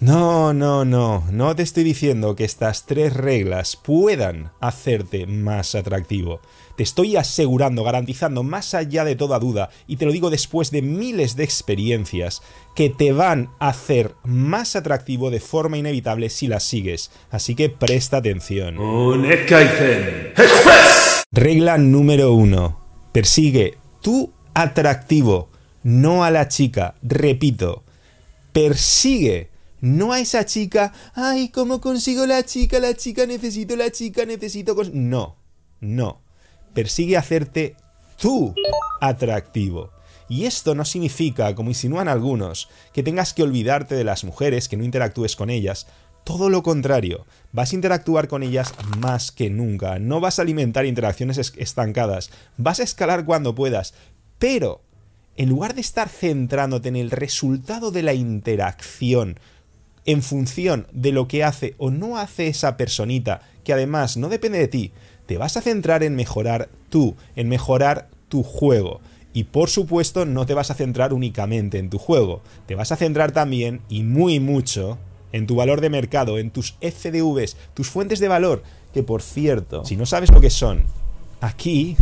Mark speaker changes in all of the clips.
Speaker 1: No, no, no, no te estoy diciendo que estas tres reglas puedan hacerte más atractivo. Te estoy asegurando, garantizando más allá de toda duda, y te lo digo después de miles de experiencias, que te van a hacer más atractivo de forma inevitable si las sigues. Así que presta atención. Regla número uno. Persigue tu atractivo, no a la chica. Repito, persigue no a esa chica, ay, ¿cómo consigo la chica? La chica necesito, la chica necesito... No, no. Persigue hacerte tú atractivo. Y esto no significa, como insinúan algunos, que tengas que olvidarte de las mujeres, que no interactúes con ellas. Todo lo contrario, vas a interactuar con ellas más que nunca, no vas a alimentar interacciones estancadas, vas a escalar cuando puedas, pero en lugar de estar centrándote en el resultado de la interacción, en función de lo que hace o no hace esa personita, que además no depende de ti, te vas a centrar en mejorar tú, en mejorar tu juego. Y por supuesto no te vas a centrar únicamente en tu juego, te vas a centrar también y muy mucho en tu valor de mercado, en tus FDVs, tus fuentes de valor, que por cierto, si no sabes lo que son, aquí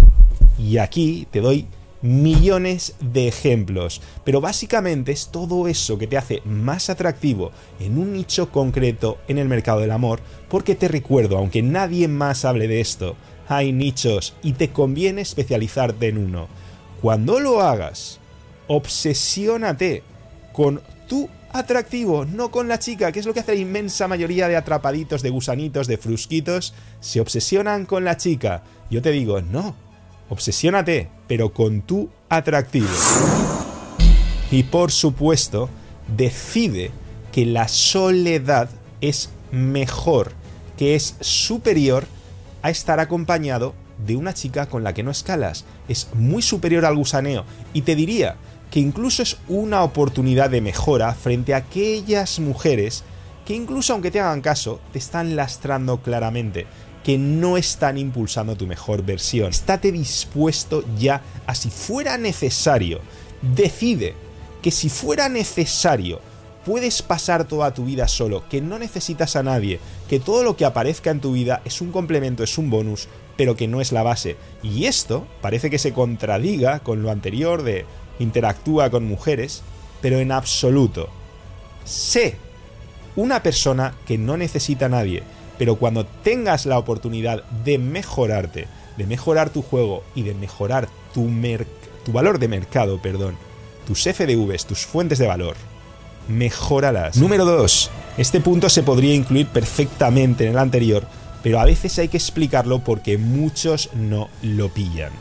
Speaker 1: y aquí te doy millones de ejemplos, pero básicamente es todo eso que te hace más atractivo en un nicho concreto en el mercado del amor, porque te recuerdo, aunque nadie más hable de esto, hay nichos y te conviene especializarte en uno. Cuando lo hagas, obsesiónate con tu atractivo, no con la chica, que es lo que hace la inmensa mayoría de atrapaditos, de gusanitos, de frusquitos, se obsesionan con la chica. Yo te digo, no, Obsesiónate, pero con tu atractivo. Y por supuesto, decide que la soledad es mejor, que es superior a estar acompañado de una chica con la que no escalas. Es muy superior al gusaneo. Y te diría que incluso es una oportunidad de mejora frente a aquellas mujeres que incluso aunque te hagan caso, te están lastrando claramente que no están impulsando tu mejor versión. Estate dispuesto ya a si fuera necesario. Decide que si fuera necesario puedes pasar toda tu vida solo, que no necesitas a nadie, que todo lo que aparezca en tu vida es un complemento, es un bonus, pero que no es la base. Y esto parece que se contradiga con lo anterior de interactúa con mujeres, pero en absoluto. Sé una persona que no necesita a nadie, pero cuando tengas la oportunidad de mejorarte, de mejorar tu juego y de mejorar tu, tu valor de mercado, perdón, tus FDVs, tus fuentes de valor, mejóralas. Número 2. Este punto se podría incluir perfectamente en el anterior, pero a veces hay que explicarlo porque muchos no lo pillan.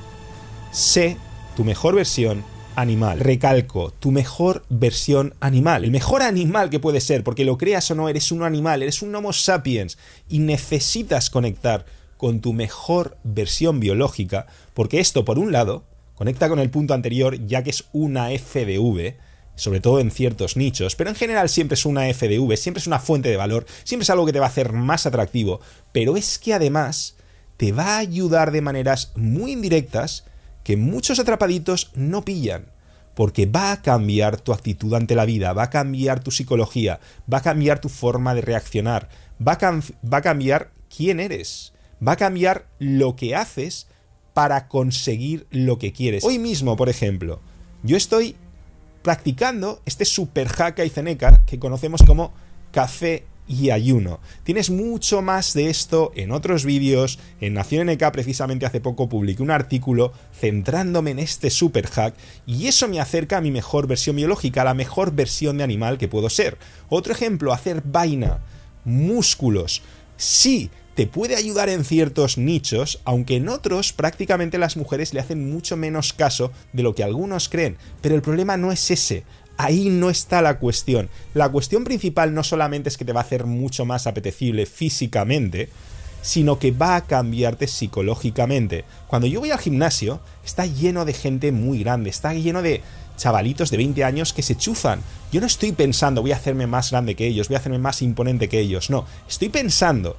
Speaker 1: Sé tu mejor versión animal. Recalco, tu mejor versión animal. El mejor animal que puede ser, porque lo creas o no, eres un animal, eres un Homo sapiens y necesitas conectar con tu mejor versión biológica, porque esto, por un lado, conecta con el punto anterior, ya que es una FDV, sobre todo en ciertos nichos, pero en general siempre es una FDV, siempre es una fuente de valor, siempre es algo que te va a hacer más atractivo, pero es que además te va a ayudar de maneras muy indirectas que muchos atrapaditos no pillan, porque va a cambiar tu actitud ante la vida, va a cambiar tu psicología, va a cambiar tu forma de reaccionar, va a, va a cambiar quién eres, va a cambiar lo que haces para conseguir lo que quieres. Hoy mismo, por ejemplo, yo estoy practicando este super hack y ceneca que conocemos como café y ayuno. Tienes mucho más de esto en otros vídeos. En Nación NK precisamente hace poco publiqué un artículo centrándome en este super hack y eso me acerca a mi mejor versión biológica, a la mejor versión de animal que puedo ser. Otro ejemplo, hacer vaina, músculos. Sí, te puede ayudar en ciertos nichos, aunque en otros prácticamente las mujeres le hacen mucho menos caso de lo que algunos creen. Pero el problema no es ese. Ahí no está la cuestión. La cuestión principal no solamente es que te va a hacer mucho más apetecible físicamente, sino que va a cambiarte psicológicamente. Cuando yo voy al gimnasio, está lleno de gente muy grande, está lleno de chavalitos de 20 años que se chufan. Yo no estoy pensando voy a hacerme más grande que ellos, voy a hacerme más imponente que ellos, no, estoy pensando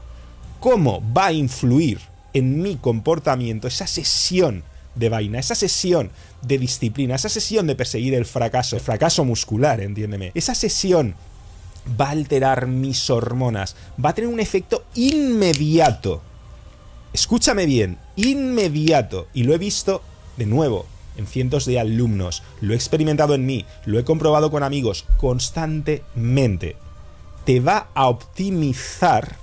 Speaker 1: cómo va a influir en mi comportamiento esa sesión de vaina, esa sesión de disciplina, esa sesión de perseguir el fracaso, el fracaso muscular, entiéndeme, esa sesión va a alterar mis hormonas, va a tener un efecto inmediato. Escúchame bien, inmediato. Y lo he visto de nuevo en cientos de alumnos, lo he experimentado en mí, lo he comprobado con amigos constantemente. Te va a optimizar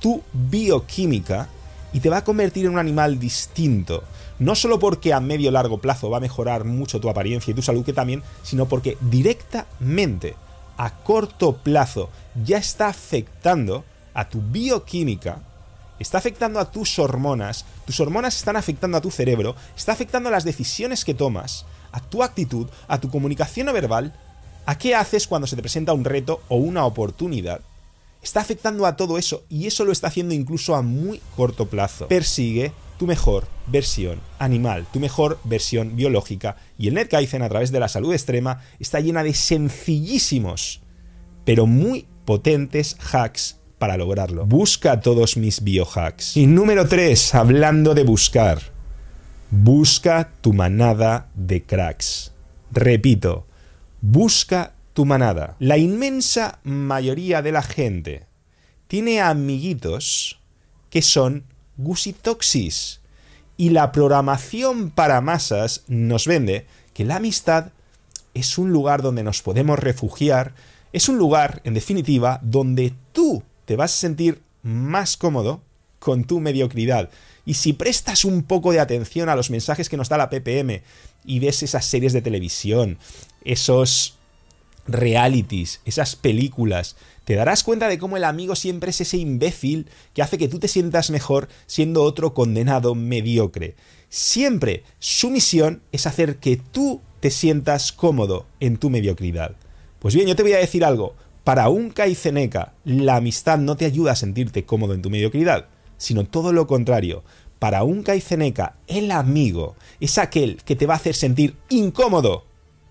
Speaker 1: tu bioquímica y te va a convertir en un animal distinto. No solo porque a medio largo plazo va a mejorar mucho tu apariencia y tu salud, que también, sino porque directamente a corto plazo ya está afectando a tu bioquímica, está afectando a tus hormonas, tus hormonas están afectando a tu cerebro, está afectando a las decisiones que tomas, a tu actitud, a tu comunicación no verbal, a qué haces cuando se te presenta un reto o una oportunidad. Está afectando a todo eso y eso lo está haciendo incluso a muy corto plazo. Persigue tu mejor versión animal, tu mejor versión biológica. Y el NetKaizen a través de la salud extrema está llena de sencillísimos, pero muy potentes hacks para lograrlo. Busca todos mis biohacks. Y número 3, hablando de buscar. Busca tu manada de cracks. Repito, busca tu manada. La inmensa mayoría de la gente tiene amiguitos que son gusitoxis. Y la programación para masas nos vende que la amistad es un lugar donde nos podemos refugiar, es un lugar, en definitiva, donde tú te vas a sentir más cómodo con tu mediocridad. Y si prestas un poco de atención a los mensajes que nos da la PPM y ves esas series de televisión, esos realities, esas películas, te darás cuenta de cómo el amigo siempre es ese imbécil que hace que tú te sientas mejor siendo otro condenado mediocre. Siempre su misión es hacer que tú te sientas cómodo en tu mediocridad. Pues bien, yo te voy a decir algo. Para un Kaizeneka, la amistad no te ayuda a sentirte cómodo en tu mediocridad, sino todo lo contrario. Para un Kaizeneka, el amigo es aquel que te va a hacer sentir incómodo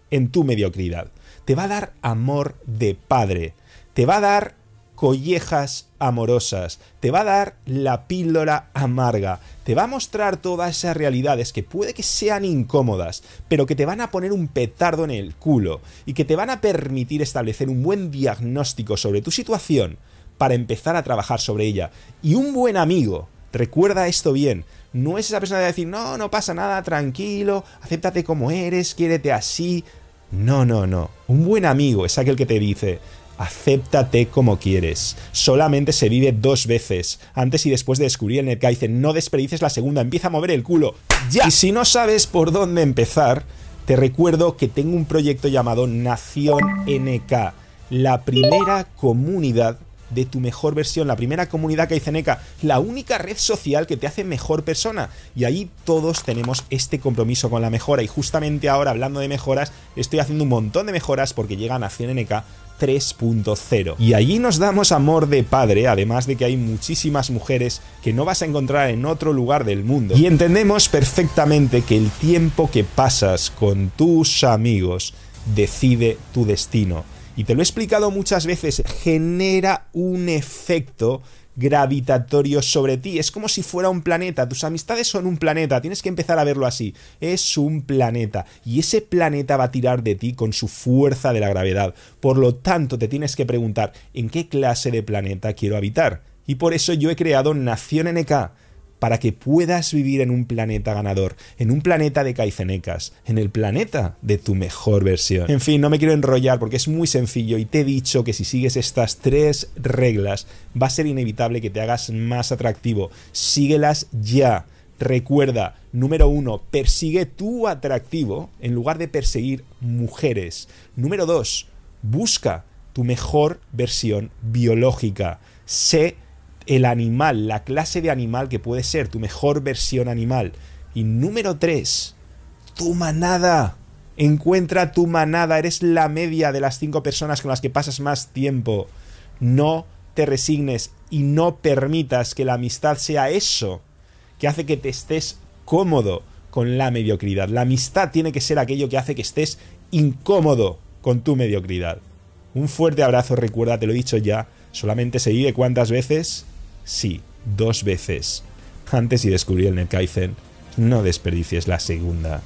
Speaker 1: en tu mediocridad. Te va a dar amor de padre, te va a dar collejas amorosas, te va a dar la píldora amarga, te va a mostrar todas esas realidades que puede que sean incómodas, pero que te van a poner un petardo en el culo y que te van a permitir establecer un buen diagnóstico sobre tu situación para empezar a trabajar sobre ella. Y un buen amigo, recuerda esto bien, no es esa persona de decir, no, no pasa nada, tranquilo, acéptate como eres, quiérete así. No, no, no. Un buen amigo es aquel que te dice, Acéptate como quieres. Solamente se vive dos veces, antes y después de descubrir el Netkaizen. No desperdices la segunda, empieza a mover el culo. ¡Ya! Y si no sabes por dónde empezar, te recuerdo que tengo un proyecto llamado Nación NK, la primera comunidad de tu mejor versión, la primera comunidad que hay NK, la única red social que te hace mejor persona. Y ahí todos tenemos este compromiso con la mejora. Y justamente ahora, hablando de mejoras, estoy haciendo un montón de mejoras porque llega Nación NK 3.0. Y allí nos damos amor de padre, además de que hay muchísimas mujeres que no vas a encontrar en otro lugar del mundo. Y entendemos perfectamente que el tiempo que pasas con tus amigos decide tu destino. Y te lo he explicado muchas veces, genera un efecto gravitatorio sobre ti. Es como si fuera un planeta. Tus amistades son un planeta. Tienes que empezar a verlo así. Es un planeta. Y ese planeta va a tirar de ti con su fuerza de la gravedad. Por lo tanto, te tienes que preguntar, ¿en qué clase de planeta quiero habitar? Y por eso yo he creado Nación NK para que puedas vivir en un planeta ganador, en un planeta de caicenecas, en el planeta de tu mejor versión. En fin, no me quiero enrollar porque es muy sencillo y te he dicho que si sigues estas tres reglas va a ser inevitable que te hagas más atractivo. Síguelas ya. Recuerda, número uno, persigue tu atractivo en lugar de perseguir mujeres. Número dos, busca tu mejor versión biológica. Sé el animal, la clase de animal que puede ser tu mejor versión animal. Y número 3, tu manada. Encuentra tu manada, eres la media de las cinco personas con las que pasas más tiempo. No te resignes y no permitas que la amistad sea eso que hace que te estés cómodo con la mediocridad. La amistad tiene que ser aquello que hace que estés incómodo con tu mediocridad. Un fuerte abrazo, recuerda, te lo he dicho ya, solamente se vive cuántas veces Sí, dos veces. Antes y descubrir el Netkaizen, no desperdicies la segunda.